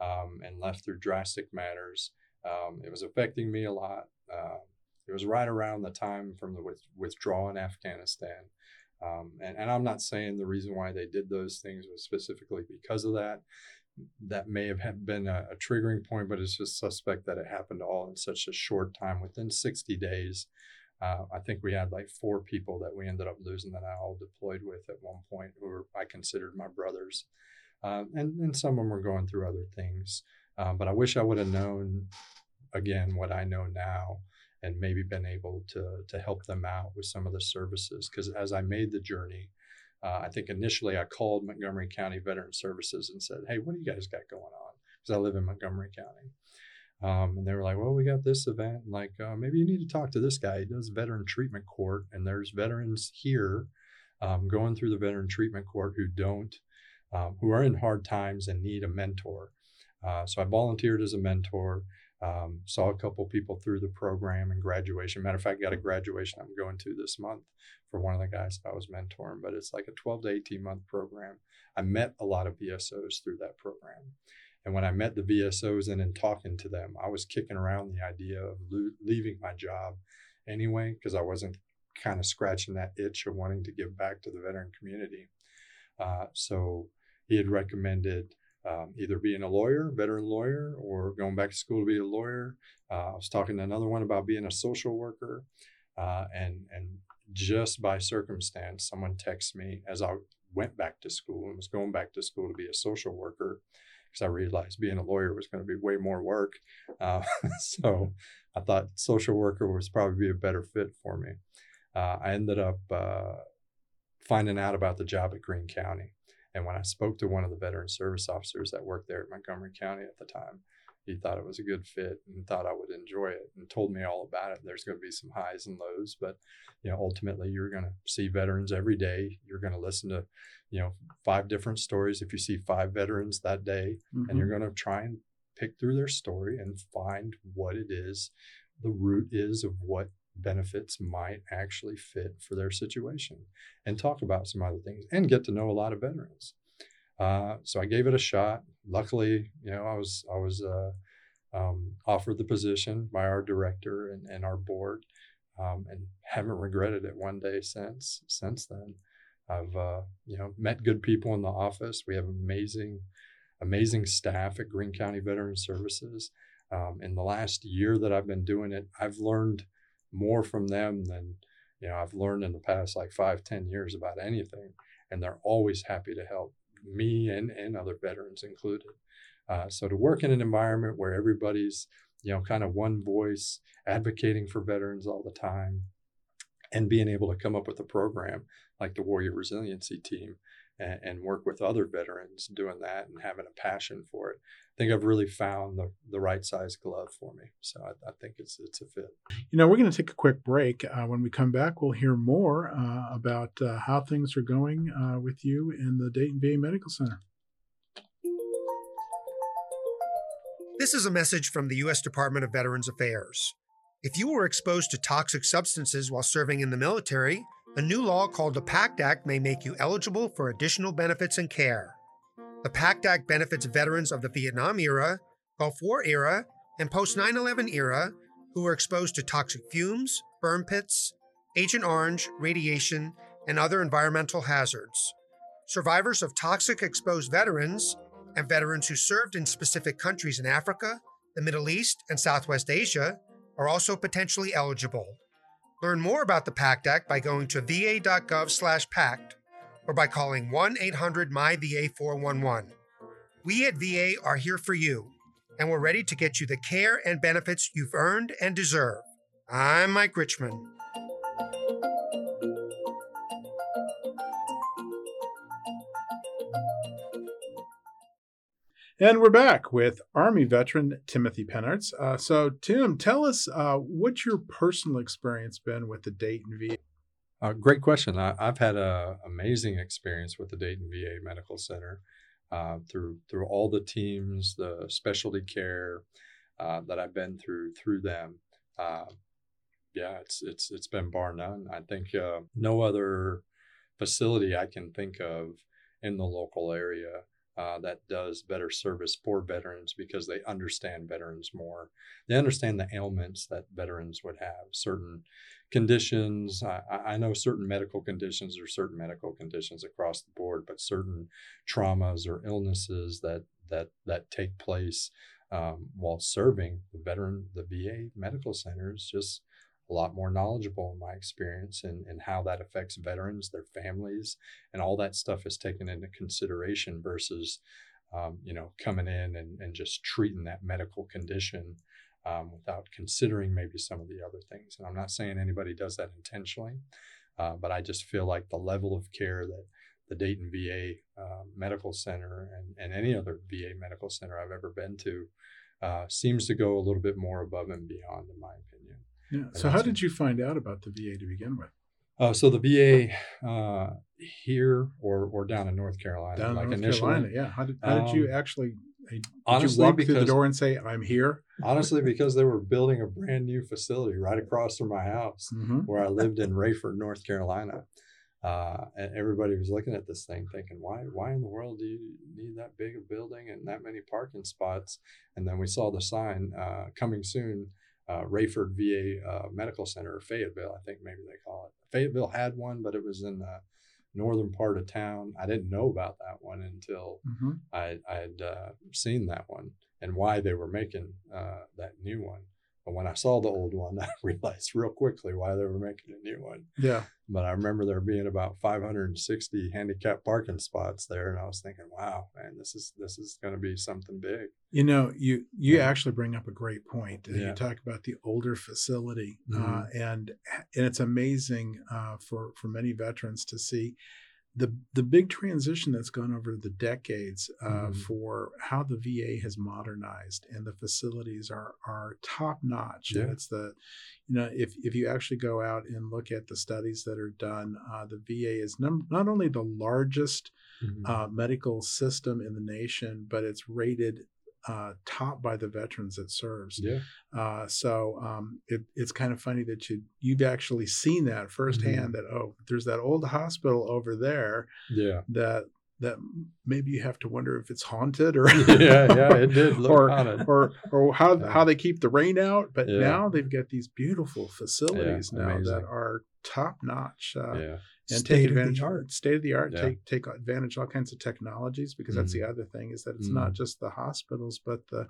um, and left through drastic matters. Um, it was affecting me a lot. Uh, it was right around the time from the with, withdrawal in Afghanistan. Um, and, and I'm not saying the reason why they did those things was specifically because of that. That may have been a, a triggering point, but it's just suspect that it happened all in such a short time. Within 60 days, uh, I think we had like four people that we ended up losing that I all deployed with at one point who were I considered my brothers. Uh, and, and some of them were going through other things. Um, but I wish I would have known again what I know now and maybe been able to to help them out with some of the services. Because as I made the journey, uh, I think initially I called Montgomery County Veteran Services and said, "Hey, what do you guys got going on?" Because I live in Montgomery County. Um, and they were like, "Well, we got this event. Like, uh, maybe you need to talk to this guy. He does veteran treatment court, and there's veterans here um, going through the veteran treatment court who don't, um, who are in hard times and need a mentor." Uh, so I volunteered as a mentor. Um, saw a couple people through the program and graduation. Matter of fact, got a graduation I'm going to this month for one of the guys that I was mentoring. But it's like a 12 to 18 month program. I met a lot of VSOs through that program. And when I met the VSOs and in talking to them, I was kicking around the idea of lo- leaving my job anyway, because I wasn't kind of scratching that itch of wanting to give back to the veteran community. Uh, so he had recommended um, either being a lawyer, veteran lawyer, or going back to school to be a lawyer. Uh, I was talking to another one about being a social worker, uh, and and just by circumstance, someone texts me as I went back to school and was going back to school to be a social worker because I realized being a lawyer was going to be way more work. Uh, [LAUGHS] so I thought social worker was probably a better fit for me. Uh, I ended up uh, finding out about the job at Greene County. And when I spoke to one of the veteran service officers that worked there at Montgomery County at the time, he thought it was a good fit and thought I would enjoy it and told me all about it. There's going to be some highs and lows, but you know, ultimately you're going to see veterans every day. You're going to listen to, you know, five different stories. If you see five veterans that day, Mm-hmm. and you're going to try and pick through their story and find what it is, the root is of what benefits might actually fit for their situation, and talk about some other things and get to know a lot of veterans. Uh, so I gave it a shot. Luckily, you know, I was I was uh, um, offered the position by our director and, and our board, um, and haven't regretted it one day since. Since then, I've uh, you know met good people in the office. We have amazing, amazing staff at Greene County Veteran Services. Um, in the last year that I've been doing it, I've learned more from them than you know I've learned in the past like five, ten years about anything, and they're always happy to help me and and other veterans included. Uh, so to work in an environment where everybody's you know kind of one voice advocating for veterans all the time, and being able to come up with a program like the Warrior Resiliency Team and, and work with other veterans doing that and having a passion for it. I think I've really found the, the right size glove for me. So I, I think it's it's a fit. You know, we're going to take a quick break. Uh, when we come back, we'll hear more uh, about uh, how things are going uh, with you in the Dayton VA Medical Center. This is a message from the U.S. Department of Veterans Affairs. If you were exposed to toxic substances while serving in the military, a new law called the PACT Act may make you eligible for additional benefits and care. The PACT Act benefits veterans of the Vietnam era, Gulf War era, and post 9 11 era who were exposed to toxic fumes, burn pits, Agent Orange, radiation, and other environmental hazards. Survivors of toxic exposed veterans and veterans who served in specific countries in Africa, the Middle East, and Southwest Asia are also potentially eligible. Learn more about the PACT Act by going to va.gov slash PACT or by calling 1-800-MY-VA411. We at VA are here for you, and we're ready to get you the care and benefits you've earned and deserve. I'm Mike Richmond. And we're back with Army veteran Timothy Pennartz. Uh, so, Tim, tell us uh, what's your personal experience been with the Dayton VA? Uh, great question. I, have had an amazing experience with the Dayton VA Medical Center uh, through through all the teams, the specialty care uh, that I've been through through them. Uh, yeah, it's it's it's been bar none. I think no other facility I can think of in the local area uh, that does better service for veterans because they understand veterans more. They understand the ailments that veterans would have, certain conditions. I, I know certain medical conditions or certain medical conditions across the board, but certain traumas or illnesses that that that take place um, while serving the veteran, the VA medical centers just a lot more knowledgeable in my experience and, and how that affects veterans, their families, and all that stuff is taken into consideration versus, um, you know, coming in and, and just treating that medical condition um, without considering maybe some of the other things. And I'm not saying anybody does that intentionally, uh, but I just feel like the level of care that the Dayton VA uh, Medical Center and, and any other VA medical center I've ever been to uh, seems to go a little bit more above and beyond, in my opinion. Yeah. So, how did you find out about the VA to begin with? Uh, so the VA uh, here or or down in North Carolina, Down like in North initially. Carolina, yeah. How did, how did you Um, actually did honestly, you walk through the door and say, "I'm here"? Honestly, [LAUGHS] because they were building a brand new facility right across from my house Mm-hmm. where I lived in Raeford, North Carolina. Uh, and everybody was looking at this thing thinking, why, why in the world do you need that big a building and that many parking spots? And then we saw the sign uh, coming soon, uh, Raeford VA uh, Medical Center, or Fayetteville, I think maybe they call it. Fayetteville had one, but it was in the northern part of town. I didn't know about that one until Mm-hmm. I I had uh, seen that one and why they were making uh, that new one. But when I saw the old one, [LAUGHS] I realized real quickly why they were making a new one. Yeah. But I remember there being about 560 handicap parking spots there, and I was thinking, "Wow, man, this is this is going to be something big." You know, you you Yeah. actually bring up a great point. Uh, Yeah. You talk about the older facility, uh, Mhm. and and it's amazing uh, for for many veterans to see the the big transition that's gone over the decades uh, Mhm. for how the VA has modernized and the facilities are are top notch. And Yeah. it's the you know if if you actually go out and look at the studies that are done, uh, the VA is num- not only the largest Mhm. uh, medical system in the nation, but it's rated uh, top by the veterans it serves. yeah, Uh, so um, it, it's kind of funny that you you've actually seen that firsthand. That oh, there's that old hospital over there yeah, that that maybe you have to wonder if it's haunted or [LAUGHS] yeah, yeah. It did look or, haunted. or or how Yeah. how they keep the rain out. But Yeah. now they've got these beautiful facilities now that are top notch. Uh, yeah, and take State of the advantage art. state of the art Yeah. take take advantage of all kinds of technologies because that's the other thing is that it's not just the hospitals but the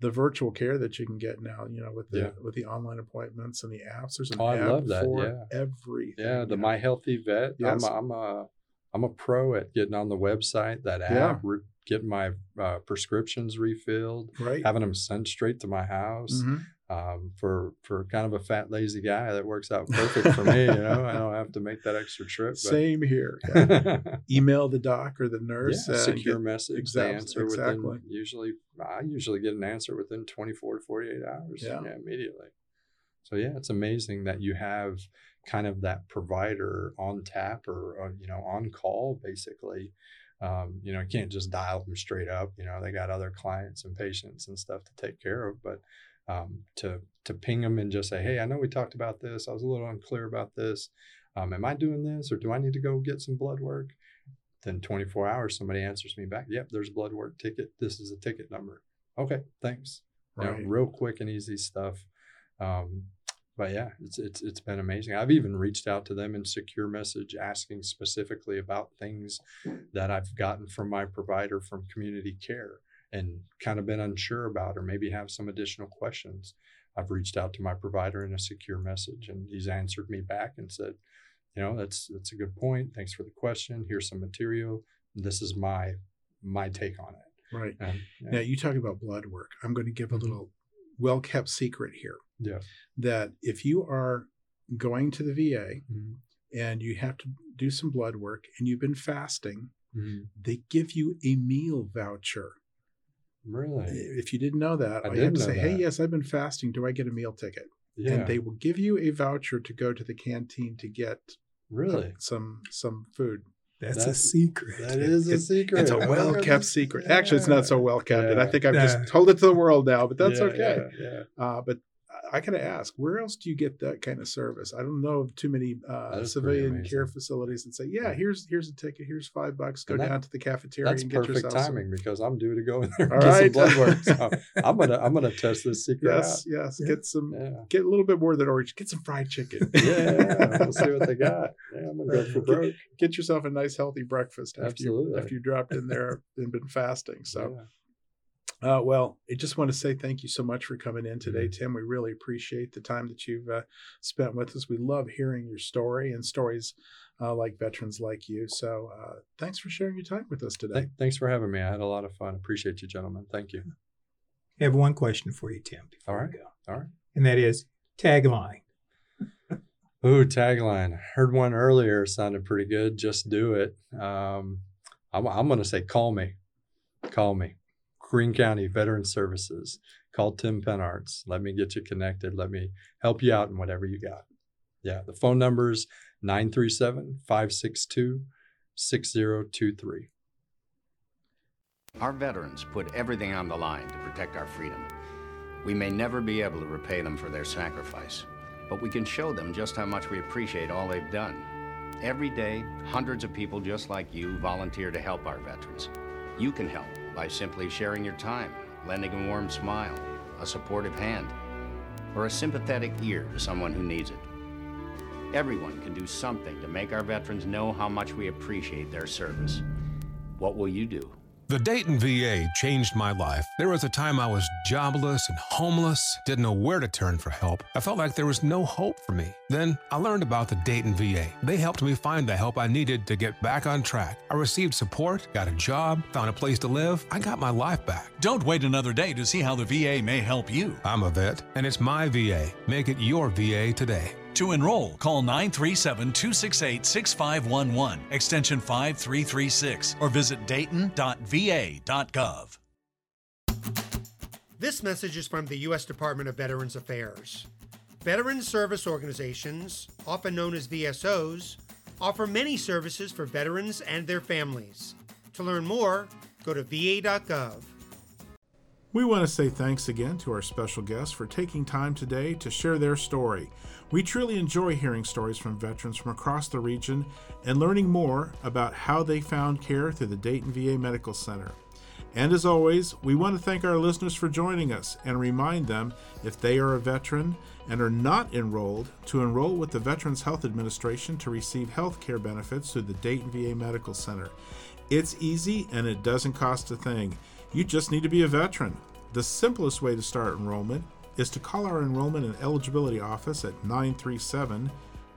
the virtual care that you can get now you know with the Yeah. with the online appointments and the apps there's an Oh, I app love that, for yeah. everything yeah. The you know. My HealtheVet. Yes. I'm a, I'm a I'm a pro at getting on the website. That app, Yeah. re- getting my uh, prescriptions refilled, right having them sent straight to my house. Mhm. Um, for for kind of a fat lazy guy that works out perfect for me you know i [LAUGHS] don't have to make that extra trip but same here [LAUGHS] yeah. email the doc or the nurse yeah, secure get- message exact- the answer exactly. within usually i usually get an answer within 24 to 48 hours Yeah. immediately so yeah it's amazing that you have kind of that provider on tap or, or you know on call basically um, you know you can't just dial them straight up you know they got other clients and patients and stuff to take care of but um, to to ping them and just say hey i know we talked about this. I was a little unclear about this. Um, am i doing this or do i need to go get some blood work? Then 24 hours somebody answers me back yep there's a blood work ticket. This is a ticket number. Okay thanks. You know, real quick and easy stuff. Um, but yeah it's, it's it's been amazing. I've even reached out to them in secure message asking specifically about things that i've gotten from my provider from community care and kind of been unsure about or maybe have some additional questions. I've reached out to my provider in a secure message and he's answered me back and said you know that's that's a good point. Thanks for the question. Here's some material. This is my my take on it. Right. And yeah, now you talk about blood work. I'm going to give a Mhm. little well kept secret here. Yeah. That if you are going to the va Mhm. and you have to do some blood work and you've been fasting Mhm. they give you a meal voucher really? If you didn't know that I all you have to know say hey yes i've been fasting. Do i get a meal ticket? Yeah. and they will give you a voucher to go to the canteen to get uh, really? some some food. That's, a secret. that is a It's- secret. it's a well kept secret. Actually it's not so well kept and i think i've Yeah. just told it to the world now but that's Yeah, okay. yeah, yeah. Uh, but I gotta ask, where else do you get that kind of service? I don't know of too many uh, That is pretty civilian care facilities that say, "Yeah, Yeah. here's here's a ticket, here's five bucks, go that- down to the cafeteria That's and get perfect yourself some-" timing because I'm due to go in there and All get right. some blood work. So [LAUGHS] I'm gonna I'm gonna test this secret Yes, yes, Yeah. get some, out. get a little bit more than orange, get some fried chicken. Yeah, [LAUGHS] yeah. We'll see what they got. [LAUGHS] Yeah, I'm gonna go for broke. get yourself a nice healthy breakfast after you after you dropped in there and been fasting. So, Yeah. Uh, well, I just want to say thank you so much for coming in today, Mm-hmm. Tim. We really appreciate the time that you've uh, spent with us. We love hearing your story and stories uh, like veterans like you. So, uh, thanks for sharing your time with us today. Th- thanks for having me. I had a lot of fun. Appreciate you, gentlemen. Thank you. I have one question for you, Tim. before All we right. go. All right. And that is tagline. [LAUGHS] Ooh, tagline. Heard one earlier. Sounded pretty good. Just do it. Um, I'm, I'm going to say, call me. Call me. Greene County Veteran Services. Call Tim Pennartz. Let me get you connected. Let me help you out in whatever you got. Yeah. The phone number is 937 562 6023. Our veterans put everything on the line to protect our freedom. We may never be able to repay them for their sacrifice, but we can show them just how much we appreciate all they've done. Every day, hundreds of people just like you volunteer to help our veterans. You can help by simply sharing your time, lending a warm smile, a supportive hand, or a sympathetic ear to someone who needs it. Everyone can do something to make our veterans know how much we appreciate their service. What will you do? The Dayton VA changed my life. There was a time I was jobless and homeless, didn't know where to turn for help. I felt like there was no hope for me. Then I learned about the Dayton VA. They helped me find the help I needed to get back on track. I received support, got a job, found a place to live. I got my life back. Don't wait another day to see how the VA may help you. I'm a vet, and it's my VA. Make it your VA today. To enroll, call 937 268 6511, extension 5336, or visit dayton.va.gov. This message is from the U.S. Department of Veterans Affairs. Veteran service organizations, often known as VSOs, offer many services for veterans and their families. To learn more, go to va.gov. We want to say thanks again to our special guests for taking time today to share their story. We truly enjoy hearing stories from veterans from across the region and learning more about how they found care through the Dayton VA Medical Center. And as always, we want to thank our listeners for joining us and remind them if they are a veteran and are not enrolled to enroll with the Veterans Health Administration to receive health care benefits through the Dayton VA Medical Center. It's easy and it doesn't cost a thing. You just need to be a veteran. The simplest way to start enrollment is to call our enrollment and eligibility office at 937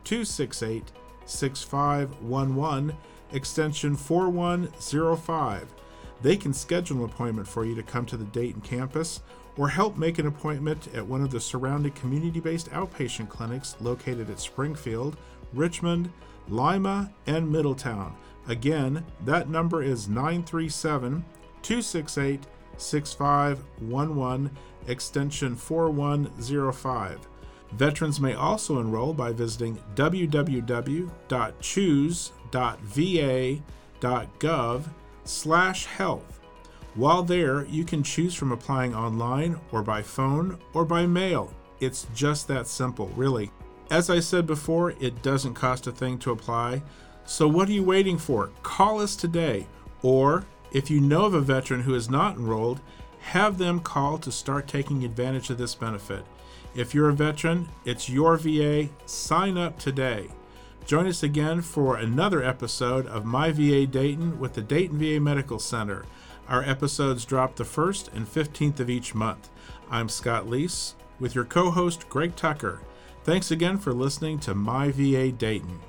268 6511, extension 4105. They can schedule an appointment for you to come to the Dayton campus or help make an appointment at one of the surrounding community based outpatient clinics located at Springfield, Richmond, Lima, and Middletown. Again, that number is 937 268 6511, extension 4105. Veterans may also enroll by visiting www.choose.va.gov/health. While there, you can choose from applying online or by phone or by mail. It's just that simple, really. As I said before, it doesn't cost a thing to apply. So what are you waiting for? Call us today or if you know of a veteran who is not enrolled, have them call to start taking advantage of this benefit. If you're a veteran, it's your VA. Sign up today. Join us again for another episode of My VA Dayton with the Dayton VA Medical Center. Our episodes drop the 1st and 15th of each month. I'm Scott Leese with your co host, Greg Tucker. Thanks again for listening to My VA Dayton.